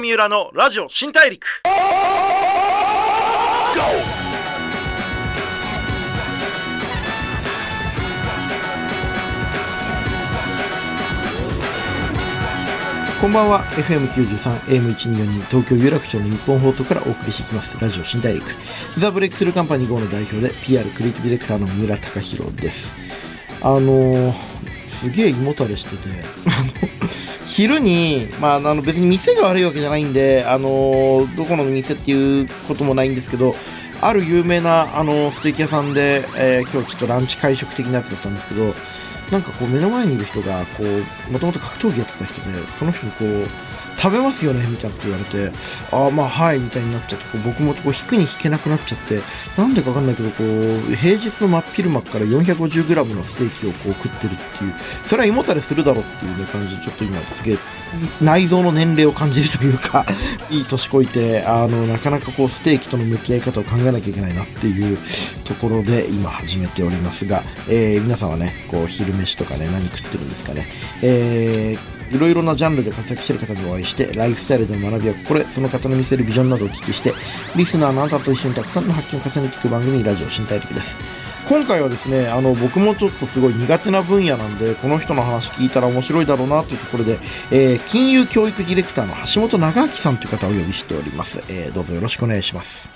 三浦のラジオ新大陸。こんばんは。FM93 AM1242 東京有楽町の日本放送からお送りしていきます。ラジオ新大陸。ザ・ブレイクスルーカンパニー GO の代表で PR クリエイティブディレクターの三浦貴弘です。あのー、すげえ胃もたれしてて昼に、まあ、あの別に店が悪いわけじゃないんで、あのどこの店っていうこともないんですけどある有名な、あのステーキ屋さんで、えー今日ちょっとランチ会食的なやつだったんですけどなんかこう目の前にいる人がこうもともと格闘技やってた人でその人にこう食べますよねみたいなこと言われて。ああまあはいみたいになっちゃってこう僕もこう引くに引けなくなっちゃって。なんでかわかんないけどこう平日の真っ昼間から 450g のステーキをこう食ってるっていう。それは胃もたれするだろうっていう、ね、感じでちょっと今すげえ内臓の年齢を感じるというか いい年こいてあのなかなかこうステーキとの向き合い方を考えなきゃいけないなっていうところで今始めておりますが、えー皆さんはねこう昼飯とかね何食ってるんですかね、えーいろいろなジャンルで活躍している方にお会いして、ライフスタイルでの学びやこれ、その方の見せるビジョンなどをお聞きして、リスナーのあなたと一緒にたくさんの発見を重ねていく番組、ラジオ新大陸です。今回はですね、あの、僕もちょっとすごい苦手な分野なんで、この人の話聞いたら面白いだろうなというところで、えー金融教育ディレクターの橋本長明さんという方をお呼びしております。えーどうぞよろしくお願いします。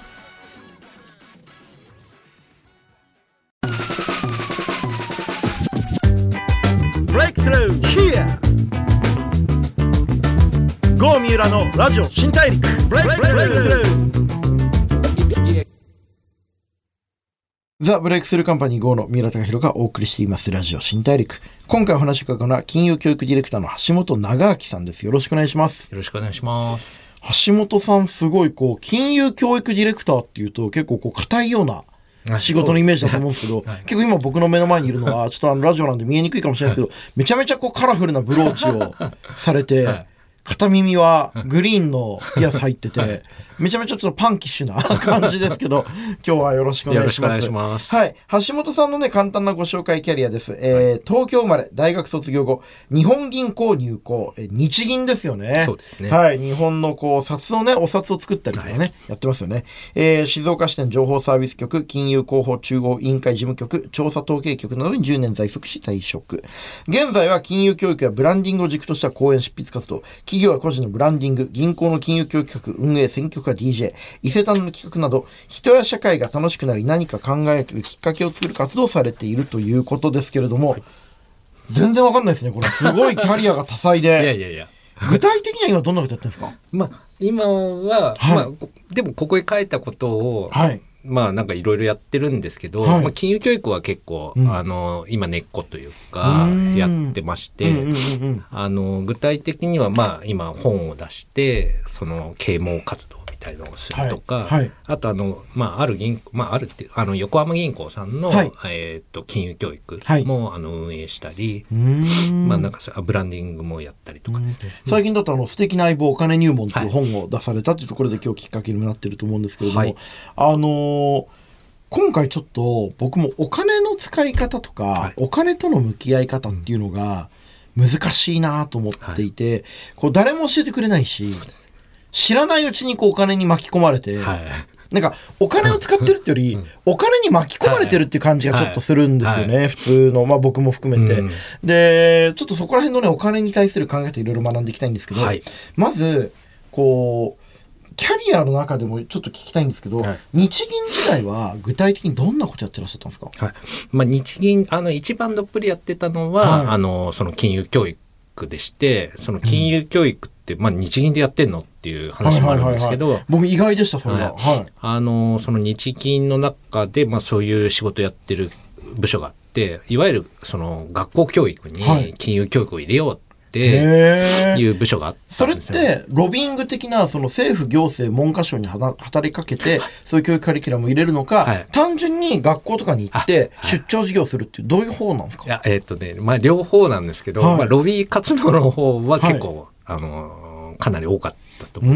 Breakthrough Here 郷三浦のラジオ新大陸 Breakthrough ザ・ブレイクスルーカンパニー GO の三浦貴弘がお送りしていますラジオ新大陸。今回お話を伺うのは金融教育ディレクターの橋本長明さんです。よろしくお願いします。よろしくお願いします。橋本さんすごいこう、金融教育ディレクターっていうと結構こう、硬いようなあ仕事のイメージだと思うんですけど、結構今僕の目の前にいるのは、ちょっとあのラジオなんで見えにくいかもしれないですけど、めちゃめちゃこうカラフルなブローチをされて、はい片耳はグリーンのピアス入ってて、めちゃめちゃちょっとパンキッシュな 感じですけど、今日はよろしくお願いします。よろしくお願いしますはい。橋本さんのね、簡単なご紹介キャリアです。えー東京生まれ、大学卒業後、日本銀行入行、えー日銀ですよね。そうですねはい。日本のこう、札をね、お札を作ったりとかね、やってますよね。えー静岡支店情報サービス局、金融広報中央委員会事務局、調査統計局などに10年在籍し退職。現在は金融教育やブランディングを軸とした講演執筆活動、企業や個人のブランディング、銀行の金融教育企画、運営、選挙課 DJ、伊勢丹の企画など、人や社会が楽しくなり何か考えるきっかけを作る活動をされているということですけれども、全然わかんないですね。これ、すごいキャリアが多彩 いやで。いやいや。具体的には今どんなことやってるんですか？まあ、今は、はいまあ、こでもここへ書いたことを、はい。まあなんかいろいろやってるんですけど、はいまあ、金融教育は結構、うんあの、今根っこというかう、んやってまして、うんうんうんうん。あの、具体的にはまあ今本を出して、その啓蒙活動みたいのをするとか、はい。はい。あとあの、まあある銀行、まああるって、あの横浜銀行さんの、はい。えっ、と、金融教育はい。も、あの運営したり、まあなんかブランディングもやったりとか。ね。最近だとあの素敵な相棒お金入門というはい本を出されたというところで今日きっかけにもなってると思うんですけれども、はい。あのー今回ちょっと僕もお金の使い方とか、はい。お金との向き合い方っていうのが難しいなと思っていて、こう誰も教えてくれないし知らないうちにこうお金に巻き込まれて、はい。なんかお金を使ってるってより、お金に巻き込まれてるっていう感じがちょっとするんですよね、普通の、まあ僕も含めて。うん。で、ちょっとそこら辺のね、お金に対する考え方いろいろ学んでいきたいんですけど、はい。まず、こう、キャリアの中でもちょっと聞きたいんですけど、はい。日銀時代は具体的にどんなことやってらっしゃったんですか？はい。まあ、日銀、あの、一番どっぷりやってたのは、はい。あの、その金融教育でして、その金融教育まあ、日銀でやってんのっていう話もあるんですけど、僕意外でした、それが。はい。あの、その日銀の中で、まあ、そういう仕事やってる部署があって、いわゆる、その、学校教育はい。に金融教育を入れようっていう部署があったそれっ。て、ロビング的な、その政府、行政、文科省に働きかけて、そういう教育カリキュラムを入れるのか、はい。単純に学校とかに行って、出張授業するっていう、どういう方なんですか？いや、えっ、とね、まあ、両方なんですけど、はい。まあ、ロビー活動の方は結構、あの、かなり多かったと思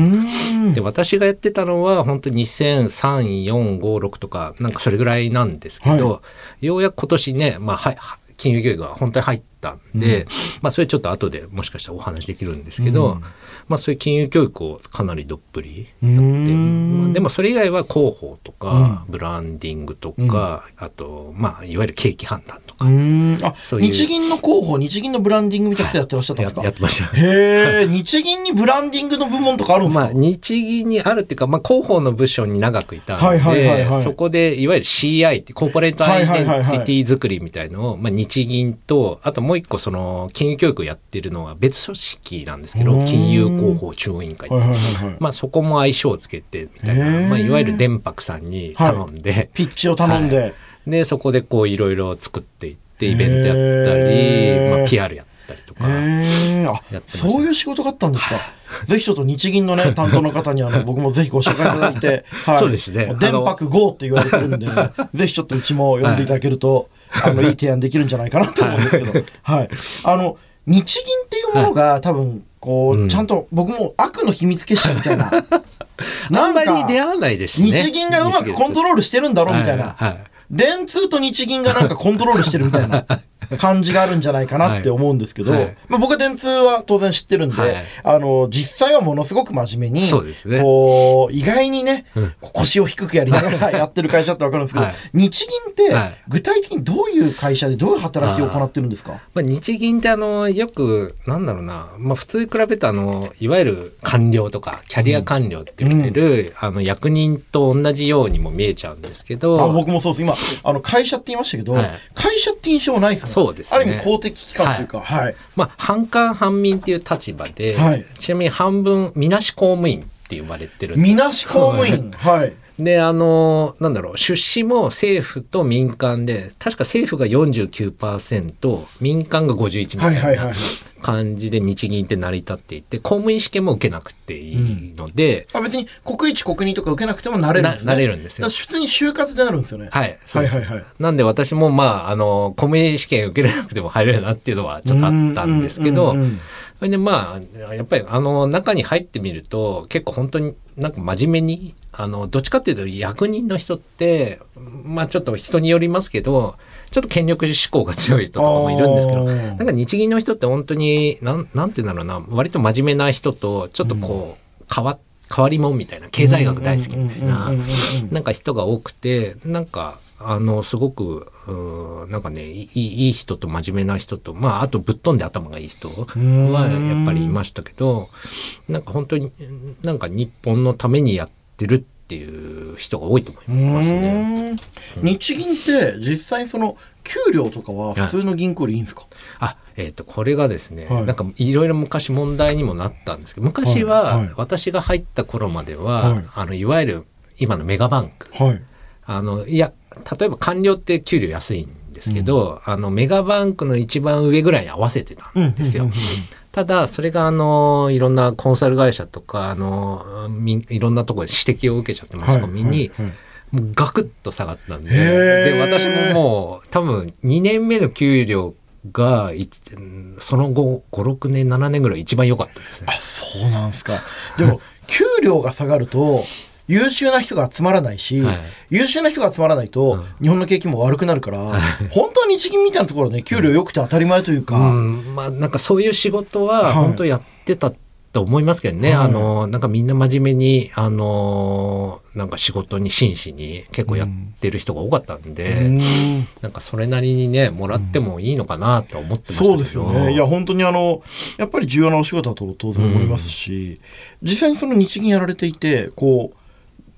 う。で私がやってたのは本当に2003456とかなんかそれぐらいなんですけど、ようやく今年ね、まあ、はいは金融教育が本当に入っったんで、まあそれちょっと後でもしかしたらお話できるんですけど、うんまあそういう金融教育をかなりどっぷりうーん。まあでもそれ以外は広報とか、ブランディングとか、あとまあいわゆる景気判断とか、うういう日銀の広報日銀のブランディングみたいなことやってらっしゃったんですか、ややってました。へえ 日銀にブランディングの部門とかあるんですか、まあ、日銀にあるっていうか、まあ、広報の部署に長くいたので、はいはいはいはい。そこでいわゆる CI ってコーポレートアイデンテはいはいはいはい。ィティ作りみたいのを、まあ、日銀とあともう一個その金融教育をやってるのは別組織なんですけど金融広報中央委員会まあ、そこも相性をつけてみたいな、まあ、いわゆる電白さんに頼んで、ピッチを頼んで、はい。でそこでこういろいろ作っていってイベントやったり、まあ、PR やったりとか。へえあやってました。そういう仕事があったんですか。ぜひちょっと日銀のね、担当の方にあの、僕もぜひご紹介いただいて、はい。そうですね。も電白 GO って言われてるんで、ぜひちょっとうちも読んでいただけると、あの、いい提案できるんじゃないかなと思うんですけど、はい。あの、日銀っていうものが多分、こう、うんちゃんと僕も悪の秘密結社みたいな。あんまり出会わないですね。日銀がうまくコントロールしてるんだろうみたいな。電通と日銀がなんかコントロールしてるみたいな 感じがあるんじゃないかなって思うんですけど、はい。はいまあ、僕は電通は当然知ってるんで、はい。あの、実際はものすごく真面目に、そうですね。こう、意外にね、うん。腰を低くやりながらやってる会社ってわかるんですけど、はい。日銀ってはい。具体的にどういう会社でどういう働きを行ってるんですか？まあ、日銀ってあのよくなんだろうな、まあ、普通に比べてあのいわゆる官僚とかキャリア官僚って言われてる、あの役人と同じようにも見えちゃうんですけどあ僕もそうです。今、あの、会社って言いましたけど、はい。会社って印象ないですもんそうですね。ある意味公的機関というか、はい。まあ、半官半民っていう立場で、はい。ちなみに半分みなし公務員って言われてるみなし公務員？はい。であのなんだろう出資も政府と民間で確か政府が49%民間が51みたいな。はいはいはいはい感じで日銀って成り立っていて公務員試験も受けなくていいので、あ別に国一国二とか受けなくてもなれるんですね。ななれるんですよ。普通に就活であるんですよね。はいはいはいはい。なんで私もまああの公務員試験受けれなくても入れるなっていうのはちょっとあったんですけどうんうんうんそれでまあやっぱりあの中に入ってみると結構本当になんか真面目にあのどっちかっていうと役人の人ってまあちょっと人によりますけどちょっと権力志向が強い人とかもいるんですけどなんか日銀の人って本当になんなんて言うんだろうな。割と真面目な人とちょっとこう変わ変わり者みたいな経済学大好きみたいななんか人が多くてなんかあのすごくうーなんかねいいいい人と真面目な人とまああとぶっ飛んで頭がいい人ん。はやっぱりいましたけどなんか本当になんか日本のためにやってるっていう人が多いと思いますね。うーん。日銀って実際その給料とかは普通の銀行よりいいんですか、あえっ、とこれがですね、はい。なんかいろいろ昔問題にもなったんですけど昔は、私が入った頃までは、はい。あのいわゆる今のメガバンク。はい。あのいや例えば官僚って給料安いんですけど、あのメガバンクの一番上ぐらいに合わせてたんですよ。うんうんうんただそれがあのいろんなコンサル会社とかあのみいろんなところで指摘を受けちゃってマスコミに、もうガクッと下がったんでで私ももう多分2年目の給料がその後56年7年ぐらい一番良かったですねあ、。そうなんですか。でも、給料が下がると、優秀な人が集まらないし、はい。優秀な人が集まらないと、日本の景気も悪くなるから、本当は日銀みたいなところね、給料良くて当たり前というか、うん、まあなんかそういう仕事はい。は本当やってたと思いますけどね、はい。あのなんかみんな真面目にあのなんか仕事に真摯に結構やってる人が多かったんで、うん。なんかそれなりにねもらってもいいのかなとは思ってましたけど、そうですよね。いや、本当にあの、やっぱり重要なお仕事だと当然思いますし、実際にその日銀やられていて、こう、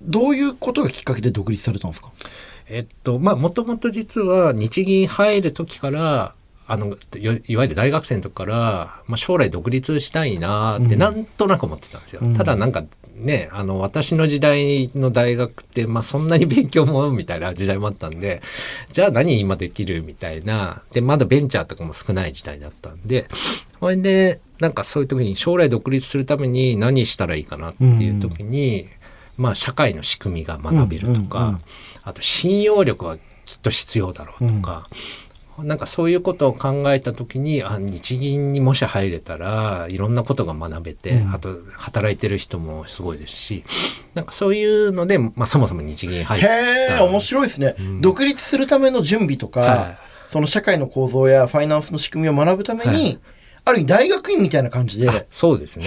どういうことがきっかけで独立されたんですか？えっとまあもともと実は日銀入る時からあのいわゆる大学生の時から、まあ、将来独立したいなってなんとなく思ってたんですよ。うん。ただなんかねあの私の時代の大学って、まあ、そんなに勉強もみたいな時代もあったんでじゃあ何今できるみたいな。でまだベンチャーとかも少ない時代だったんでそれでなんかそういう時に将来独立するために何したらいいかなっていう時に、まあ社会の仕組みが学べるとか、うんうんうん。あと信用力はきっと必要だろうとか、なんかそういうことを考えた時にあ日銀にもし入れたらいろんなことが学べて、うん。あと働いてる人もすごいですしなんかそういうので、まあ、そもそも日銀入った。へえ、面白いですね、独立するための準備とか、はい。その社会の構造やファイナンスの仕組みを学ぶために、はいある意味大学院みたいな感じで。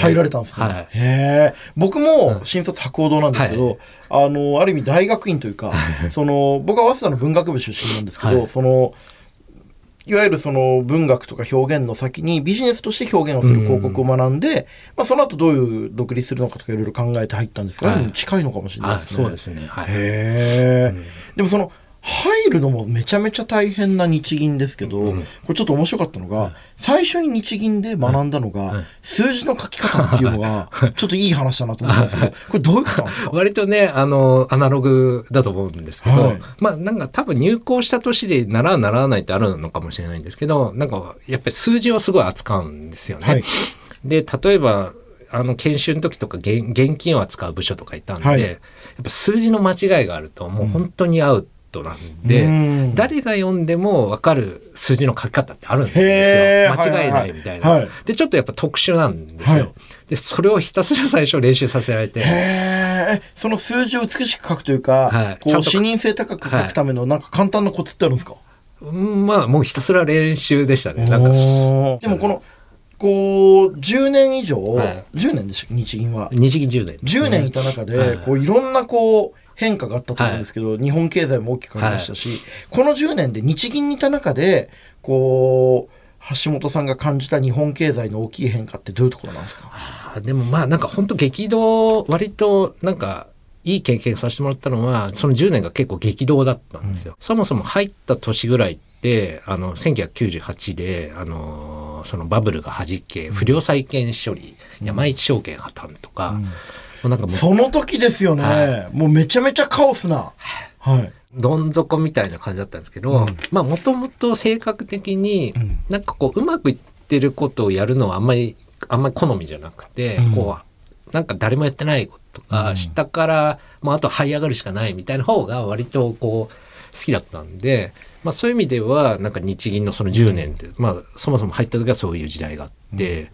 入られたんですね。はい。僕も新卒博報堂なんですけど、あの、ある意味大学院というか、その、僕は早稲田の文学部出身なんですけど、はいその、いわゆるその文学とか表現の先にビジネスとして表現をする広告を学んで、まあその後どういう独立するのかとかいろいろ考えて入ったんですけど、近いのかもしれないあですね。そうですね。はい。へえ、でもその入るのもめちゃめちゃ大変な日銀ですけど、これちょっと面白かったのが、最初に日銀で学んだのが、数字の書き方っていうのが、ちょっといい話だなと思ったんですけど、これどういうことなんですか？割とね、あの、アナログだと思うんですけど、はい。まあなんか多分入校した年で習う習わないってあるのかもしれないんですけど、なんかやっぱり数字をすごい扱うんですよね。はい。で、例えば、あの研修の時とか現現金を扱う部署とかいたんで、はい。やっぱ数字の間違いがあるともう本当にアウトなんで、うん。誰が読んでも分かる数字の書き方ってあるんですよ。間違いないみたいな。はい。はいで、ちょっとやっぱ特殊なんですよ。はい。で、それをひたすら最初練習させられて。その数字を美しく書くというか、こう、はいちゃんと視認性高く書くためのなんか簡単なコツってあるんですか、うんまあもうひたすら練習でしたね。なんかでもこの、こう、10年以上、はい。10年でしたっけ？日銀は。日銀10年、10年いた中で、はい。こういろんなこう変化があったと思うんですけど、日本経済も大きく変わりましたし、この10年で日銀にいた中でこう橋本さんが感じた日本経済の大きい変化ってどういうところなんですか？あでもまあなんか本当激動割となんかいい経験させてもらったのはその10年が結構激動だったんですよ。そもそも入った年ぐらいってあの1998であのそのバブルが弾け不良債権処理、山一証券破綻とか、もうなんかもう。その時ですよね、はもうめちゃめちゃカオスな、はい、どん底みたいな感じだったんですけど、まあもともと性格的に、なんかこううまくいってることをやるのはあんまりあんまり好みじゃなくて、こうなんか誰もやってないこととか、下からもうあと這い上がるしかないみたいな方が割とこう好きだったんで、まあそういう意味ではなんか日銀のその10年って、まあそもそも入った時はそういう時代があって、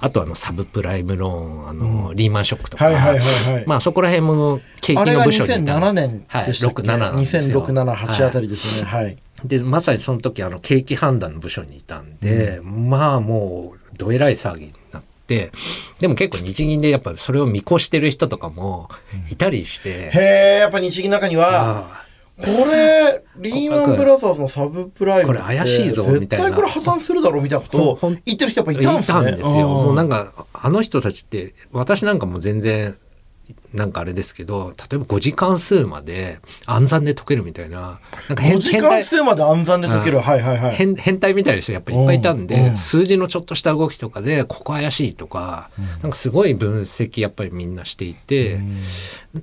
あとあのサブプライムローンあの、リーマンショックとか、はいはいはいはい。まあそこら辺も景気あれがの部署にいた。2007年でしたっけ、はい、6、7なんですよ。200678あたりですね。はい、でまさにその時あの景気判断の部署にいたんで、まあもうどえらい騒ぎになってでも結構日銀でやっぱそれを見越してる人とかもいたりして、へえやっぱ日銀の中には。あこれ、リーマンブラザーズのサブプライムこれ怪しいぞみたいな絶対これ破綻するだろうみたいなことを言ってる人やっぱいいたんですね。たんですよ。もうなんか、かあの人たちって私なんかも全然なんかあれですけど例えば5時間数まで暗算で解けるみたいななんか5時間数まで暗算で解ける。はいはいはい。変変態みたいな人やっぱいっぱいいたんで、数字のちょっとした動きとかでここ怪しいとか、なんかすごい分析やっぱりみんなしていて、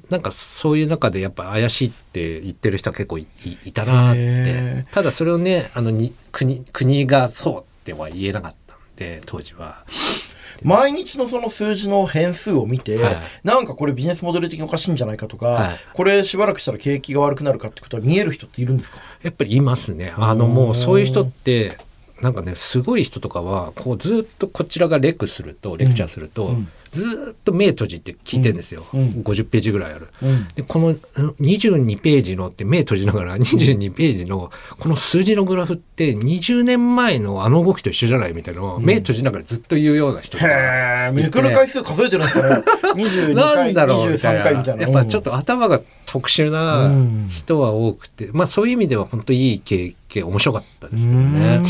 なんかそういう中でやっぱ怪しいって言ってる人は結構いいいたなっへてただそれをねあのに国国がそうっては言えなかったんで当時は。毎日のその数字の変数を見て、はい。なんかこれビジネスモデル的におかしいんじゃないかとか、はい。これしばらくしたら景気が悪くなるかってことは見える人っているんですか？やっぱりいますね。あのもうそういう人ってなんかねすごい人とかはこうずっとこちらがレクするとレクチャーすると、うんずっと目閉じて聞いてるんですよ、うん。うん。50ページぐらいある。うん。でこのうん22ページのって目閉じながら22ページのこの数字のグラフって20年前のあの動きと一緒じゃないみたいなのを目閉じながらずっと言うような人とかへえ、めくる回数数えてるんですかね。22な回、んだろうみた23回みたいな。やっぱちょっと頭が特殊なうん。人は多くて、まあそういう意味では本当いい経験面白かったですけどうね。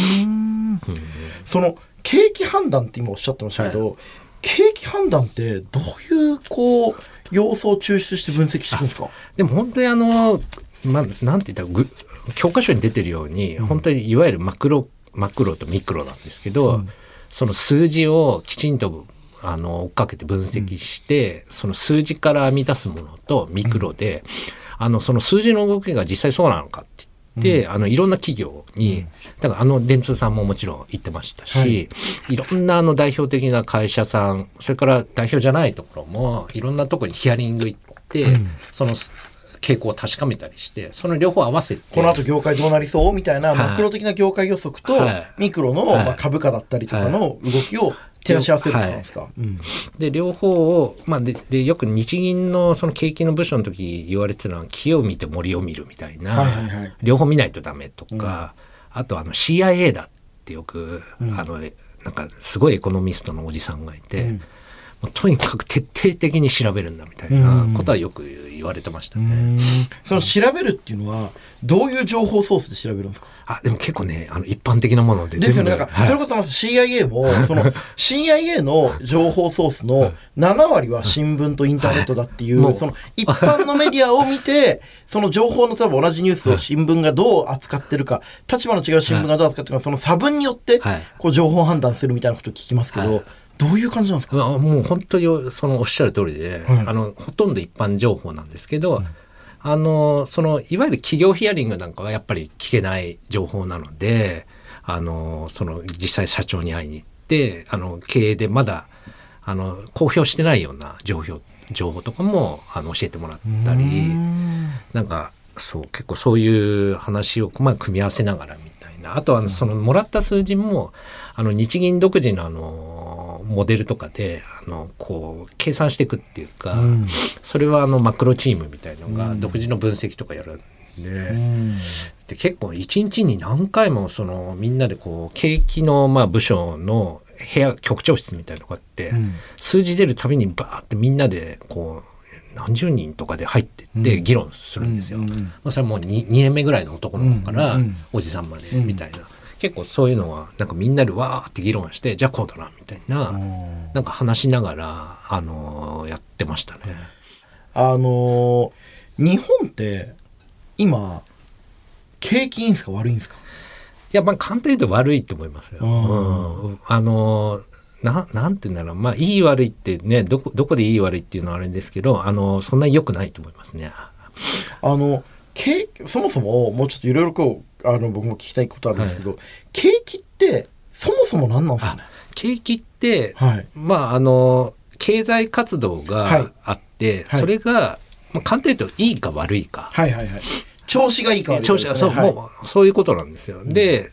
その景気判断って今おっしゃってましたけど、景気判断ってどういうこう要素を抽出して分析してるんですか？でも本当にあの、まあ、なんて言ったらぐ教科書に出てるように、本当にいわゆるマクロマクロとミクロなんですけど、その数字をきちんとあの追っかけて分析して、その数字から編み出すものとミクロで、あのその数字の動きが実際そうなのかって言って、あのいろんな企業に、だからあの電通さんももちろん行ってましたし、はい。い、ろんなあの代表的な会社さんそれから代表じゃないところもいろんなところにヒアリング行って、その傾向を確かめたりしてその両方合わせてこの後業界どうなりそう？みたいな、はい。マクロ的な業界予測と、はい。ミクロの、はい。まあ、株価だったりとかの動きを照らし合わせるんですか、うん。で両方を、まあ、ででよく日銀のその景気の部署の時言われてたのは木を見て森を見るみたいな、はいはいはい。両方見ないとダメとか、あとあの CIA だってよく、あのなんかすごいエコノミストのおじさんがいて、とにかく徹底的に調べるんだみたいなことはよく言われてましたね。その調べるっていうのはどういう情報ソースで調べるんですか？あでも結構ねあの一般的なものでですよね。全部なんか、それこそまず CIA も、その CIA の情報ソースの7割は新聞とインターネットだっていう、もうその一般のメディアを見て、その情報の例えば同じニュースを新聞がどう扱ってるか、立場の違う新聞がどう扱ってるか、その差分によってはい、こう情報判断するみたいなことを聞きますけど、どういう感じなんですか？あもう本当にそのおっしゃる通りで、はい。あのほとんど一般情報なんですけど、あのそのいわゆる企業ヒアリングなんかはやっぱり聞けない情報なのであのその実際社長に会いに行ってあの経営でまだあの公表してないような情報情報とかもあの教えてもらったりなんかそう結構そういう話を、まあ、組み合わせながらみたいな。あとはあのそのもらった数字もあの日銀独自のあのモデルとかであのこう計算していくっていうか、それはあのマクロチームみたいのが独自の分析とかやるんで,、で結構一日に何回もそのみんなでこう景気のまあ部署の部屋局長室みたいなのがあって、数字出るたびにバーってみんなでこう何十人とかで入ってって議論するんですよ。まあ、それはもう 2, 2年目ぐらいの男の子からおじさんまでみたいな、結構そういうのはなんかみんなでわーって議論してじゃあこうだなみたいななんか話しながら、あのーやってましたね。あのー日本って今、景気いいんですか悪いんですか？いやまあ簡単に言うと悪いと思いますよ。うんうんあのーななんて言うんだろうまあいい悪いってねどこどこでいい悪いっていうのはあれですけどあのそんなに良くないと思いますね。あの、景気そもそも、もうちょっといろいろこう、あの、僕も聞きたいことあるんですけど、景気って、そもそも何なんですかね？景気って、はい。まああの経済活動はいがあって、はいそれが、まあ、簡単に言うといいか悪いか。はいはいはい。調子がいいか悪いかね、調子がそう、はいもうそういうことなんですよ。で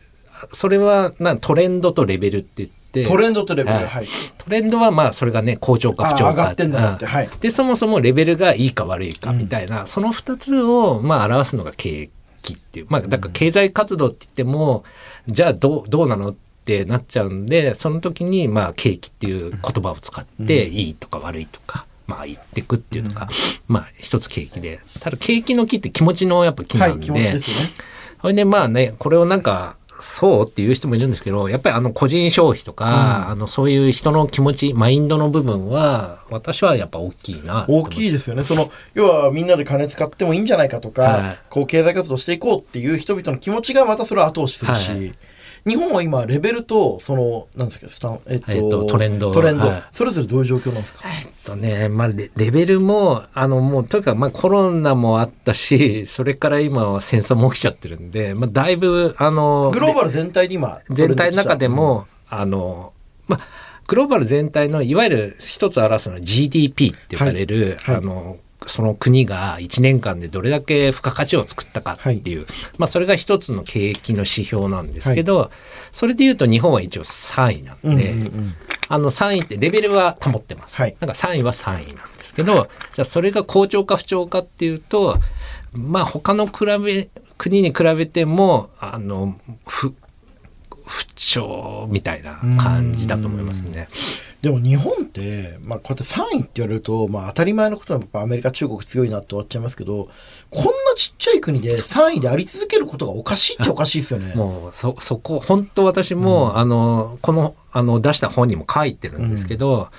それはなトレンドとレベルって言ってトレンドとレベル、はい。はい。トレンドはまあそれがね好調か不調か。でそもそもレベルがいいか悪いかみたいな、その2つをまあ表すのが景気っていう。まあだから経済活動って言っても、じゃあどうどうなのってなっちゃうんでその時にまあ景気っていう言葉を使って、いいとか悪いとか。まあ言ってくっていうのが、まあ一つ景気で。ただ景気の木って気持ちのやっぱ木なんで、はい、でね。それでまあねこれをなんかそうっていう人もいるんですけどやっぱりあの個人消費とか、あのそういう人の気持ちマインドの部分は私はやっぱ大きいな大きいですよね。その、要はみんなで金使ってもいいんじゃないかとか、はい。こう経済活動していこうっていう人々の気持ちがまたそれを後押しするし、はい日本は今、レベルと、その、なんですか、スタン、えっと、えっとトレンドトレンド、はい。それぞれどういう状況なんですか？えっとね、まあレ、レベルも、あの、もう、とにかく、まあ、コロナもあったし、それから今は戦争も起きちゃってるんで、まあ、だいぶ、あの、グローバル全体で今、全体の中でも、あの、まあ、グローバル全体のいわゆる一つ表すのは GDP って呼ばれる、はい。はい。あのその国が1年間でどれだけ付加価値を作ったかっていう、まあ、それが一つの景気の指標なんですけど、それでいうと日本は一応3位なんうんうんで、うん。あの3位ってレベルは保ってます。はい。なんか3位は3位なんですけど、じゃあそれが好調か不調かっていうと、まあ他の比べ、国に比べても、あの、不、不調みたいな感じだと思いますね。でも日本って、まあ、こうやって3位って言われると、まあ、当たり前のことはやっぱアメリカ中国強いなって終わっちゃいますけどこんなちっちゃい国で3位であり続けることがおかしいっちゃおかしいですよね。もうそそこ本当私も、あのこのあの出した本にも書いてるんですけど、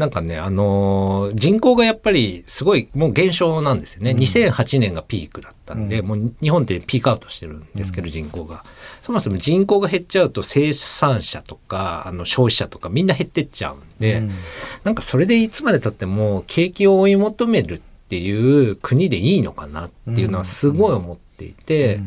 なんかねあの人口がやっぱりすごいもう減少なんですよね、2008年がピークだったんで、もう日本ってピークアウトしてるんですけど、人口が。そもそも人口が減っちゃうと生産者とかあの消費者とかみんな減ってっちゃうんで、なんかそれでいつまでたっても景気を追い求めるっていう国でいいのかなっていうのはすごい思っていて。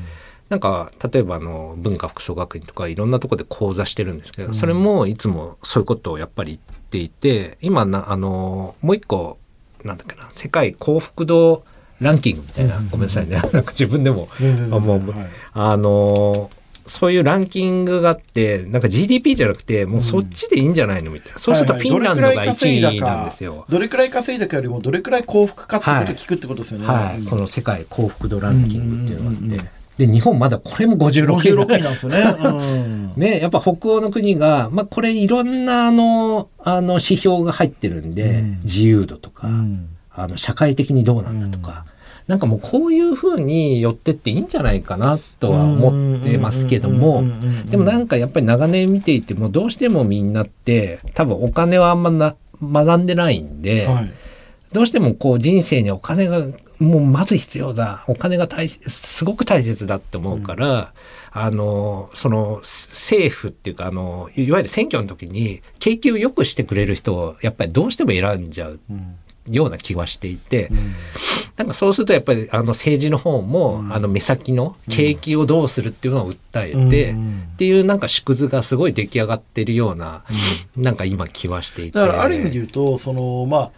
なんか例えばあの文化服装学院とかいろんなところで講座してるんですけど、それもいつもそういうことをやっぱり言っていて今なあのもう一個なんだっけな世界幸福度ランキングみたいな、ごめんなさいね。なんか自分でも、全然全然。あもう。はい。あのそういうランキングがあってなんか GDP じゃなくてもうそっちでいいんじゃないのみたいな、そうするとフィンランドが1位なんですよ。どれくらい稼いだかよりもどれくらい幸福かってことを聞くってことですよね。はい、うん。この世界幸福度ランキングっていうのがあって、で日本まだこれも56位56位なんですよね。うん。ね、やっぱ北欧の国が、まあ、これいろんなあのあの指標が入ってるんで、うん。自由度とか、うん。あの社会的にどうなんだとか、なんかもうこういうふうに寄ってっていいんじゃないかなとは思ってますけどもうんうんうんうんうん。でもなんかやっぱり長年見ていてもどうしてもみんなって多分お金はあんまな学んでないんで、はい。どうしてもこう人生にお金がもうまず必要だ。お金が大切すごく大切だって思うから、あのその政府っていうかあのいわゆる選挙の時に景気を良くしてくれる人をやっぱりどうしても選んじゃうような気はしていて、なんかそうするとやっぱりあの政治の方も、あの目先の景気をどうするっていうのを訴えて、うん。っていうなんか縮図がすごい出来上がってるような、なんか今気はしていて。だからある意味で言うとそのまあ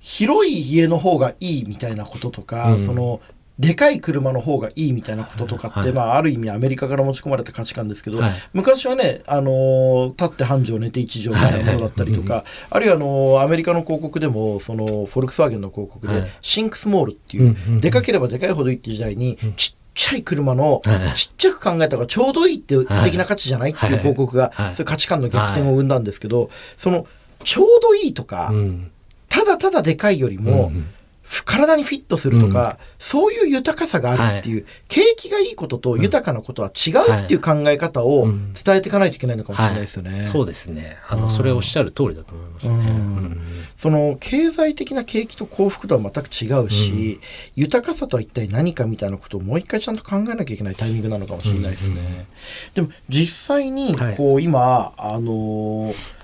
広い家の方がいいみたいなこととか、うん。そのでかい車の方がいいみたいなこととかって、はいまあ、ある意味アメリカから持ち込まれた価値観ですけど、はい。昔はね、あのー立って半畳寝て一畳みたいなものだったりとか、あるいはあのーアメリカの広告でもそのフォルクスワーゲンの広告で、はい。 Think Small っていう、うんうんうん。でかければでかいほどいいっていう時代に、ちっちゃい車の、はい。ちっちゃく考えた方がちょうどいいって素敵な価値じゃないっていう広告が、はい。そういう価値観の逆転を生んだんですけど、そのちょうどいいとか、うんただただでかいよりも、体にフィットするとか、そういう豊かさがあるっていう、景気がいいことと豊かなことは違うっていう考え方をうん伝えていかないといけないのかもしれないですよね。そうですね。あの、それおっしゃる通りだと思いますね。うん。その経済的な景気と幸福とは全く違うし、豊かさとは一体何かみたいなことをもう一回ちゃんと考えなきゃいけないタイミングなのかもしれないですね。でも実際にはい。こう今、あのー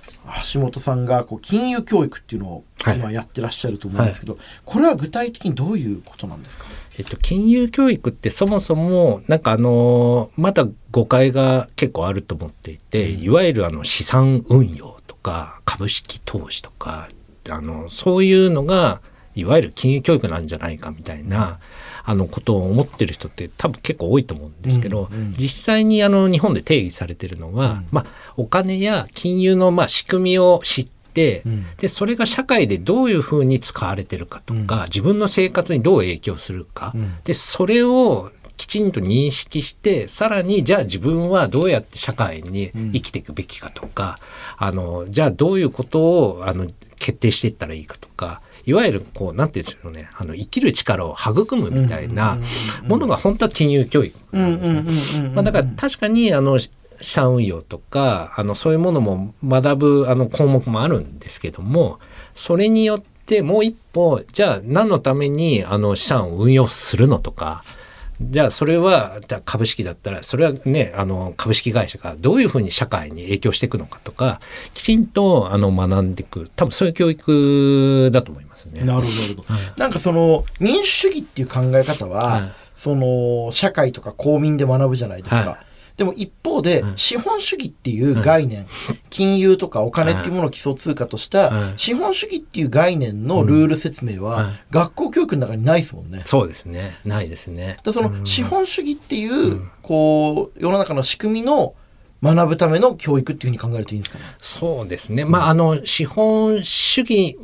橋本さんがこう金融教育っていうのをはい。今やってらっしゃると思うんですけど、これは具体的にどういうことなんですか？えっと、金融教育ってそもそもなんかあのまだ誤解が結構あると思っていて、いわゆるあの資産運用とか株式投資とかあのそういうのがいわゆる金融教育なんじゃないかみたいな、あのことを思ってる人って多分結構多いと思うんですけど、うんうん実際にあの日本で定義されてるのは、まあ、お金や金融のまあ仕組みを知って、うん。でそれが社会でどういうふうに使われてるかとか、自分の生活にどう影響するか、うん。でそれをきちんと認識してさらにじゃあ自分はどうやって社会に生きていくべきかとか、あのじゃあどういうことをあの決定していったらいいかとかいわゆるこうなんて言うんでしょうね。あの生きる力を育むみたいなものが本当は金融教育なんですね。まあ、だから確かにあの資産運用とかあのそういうものも学ぶあの項目もあるんですけどもそれによってもう一歩じゃあ何のためにあの資産を運用するのとかじゃあそれはだ株式だったらそれはねあの株式会社がどういうふうに社会に影響していくのかとかきちんとあの学んでいく多分そういう教育だと思いますね。なるほどなるほど。なんかその民主主義っていう考え方は、はいその社会とか公民で学ぶじゃないですか。はいでも一方で、資本主義っていう概念、金融とかお金っていうものを基礎通貨とした、はい資本主義っていう概念のルール説明は、はい学校教育の中にないですもんね。そうですねないですね。でその資本主義っていう、こう世の中の仕組みの学ぶための教育っていうふうに考えるといいんですかね？そうですね。まあ、あの、資本主義、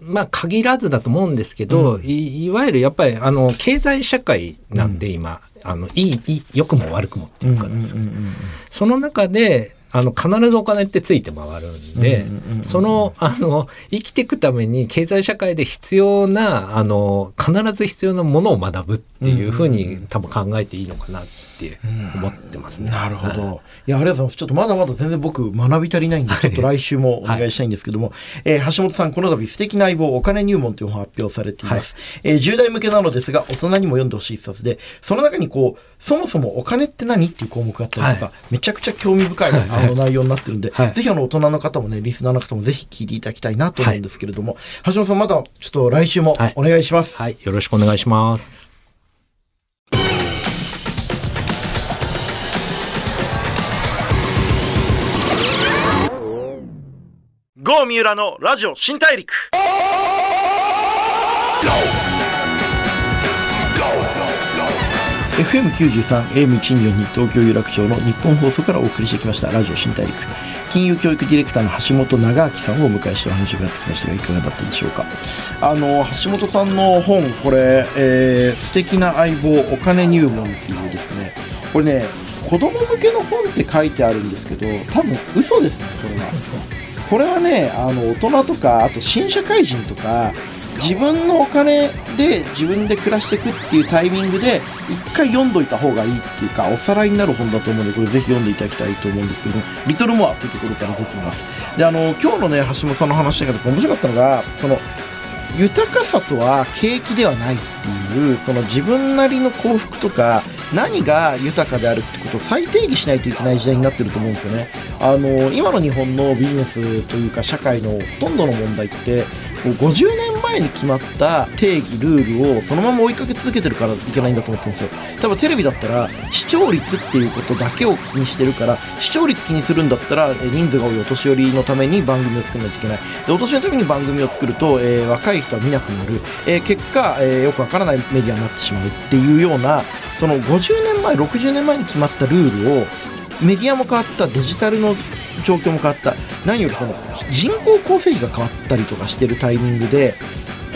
まあ、限らずだと思うんですけど、いいわゆるやっぱり、あの、経済社会なんで今、あの、いい、良くも悪くもっていうかですねその中で、あの、必ずお金ってついて回るんで、その、あの、生きていくために経済社会で必要な、あの、必ず必要なものを学ぶっていうふうに多分考えていいのかなって思ってますね。なるほはい。ど。いや、ありがとうございます。ちょっとまだまだ全然僕学び足りないんで、ちょっと来週もお願いしたいんですけども、えー橋本さん、この度素敵な相棒、お金入門という本を発表されています。えー10代向けなのですが、大人にも読んでほしい一冊で、その中にこう、そもそもお金って何っていう項目があったりとか、めちゃくちゃ興味深いあの内容になってるんで、はい。ぜひあの大人の方もね、リスナーの方もぜひ聞いていただきたいなと思うんですけれども、橋本さんまだちょっと来週もはい。お願いします。はい、よろしくお願いします。郷三浦のラジオ新大陸 FM93、AM1242 東京有楽町の日本放送からお送りしてきましたラジオ新大陸。金融教育ディレクターの橋本長明さんをお迎えしてお話を伺ってきましたがいかがだったでしょうか。あの、橋本さんの本、これ、えー、素敵な相棒、お金入門っていうですね、これね、子供向けの本って書いてあるんですけど、多分嘘ですね、これは。これはね、あの、大人とか、あと新社会人とか、自分のお金で自分で暮らしていくっていうタイミングで一回読んどいた方がいいっていうかおさらいになる本だと思うのでこれぜひ読んでいただきたいと思うんですけどリトルモアというところから出てきます。であの今日のね橋本さんの話だけど面白かったのがその豊かさとは景気ではないっていうその自分なりの幸福とか何が豊かであるってことを再定義しないといけない時代になってると思うんですよね。あの今の日本のビジネスというか社会のほとんどの問題って50年前に決まった定義ルールをそのまま追いかけ続けてるからいけないんだと思ってるんですよ。多分テレビだったら視聴率っていうことだけを気にしてるから視聴率気にするんだったら人数が多いお年寄りのために番組を作らないといけない。でお年寄りのために番組を作ると、えー若い人は見なくなる、えー結果、えーよくわからないメディアになってしまうっていうようなその50年前60年前に決まったルールをメディアも変わったデジタルの状況も変わった。何よりその人口構成比が変わったりとかしてるタイミングで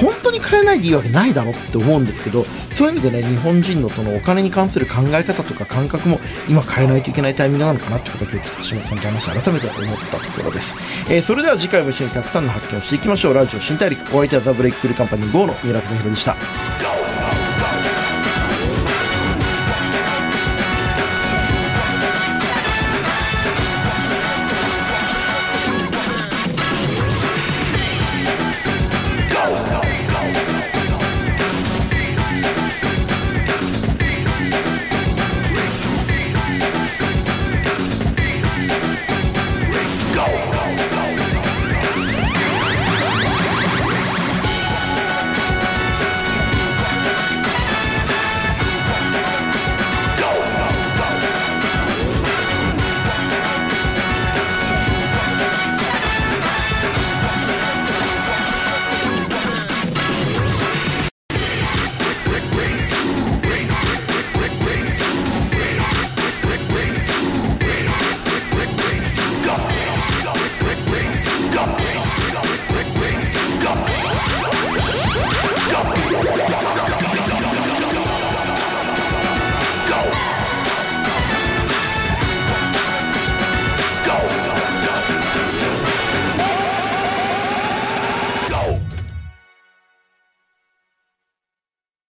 本当に変えないでいいわけないだろって思うんですけどそういう意味でね日本人のそのお金に関する考え方とか感覚も今変えないといけないタイミングなのかなってことを今日橋本さんと話して改めて思ったところです、えーそれでは次回も一緒にたくさんの発見をしていきましょう。ラジオ新大陸お相手はザ・ブレイクスルーカンパニー GO の三浦貴弘でした。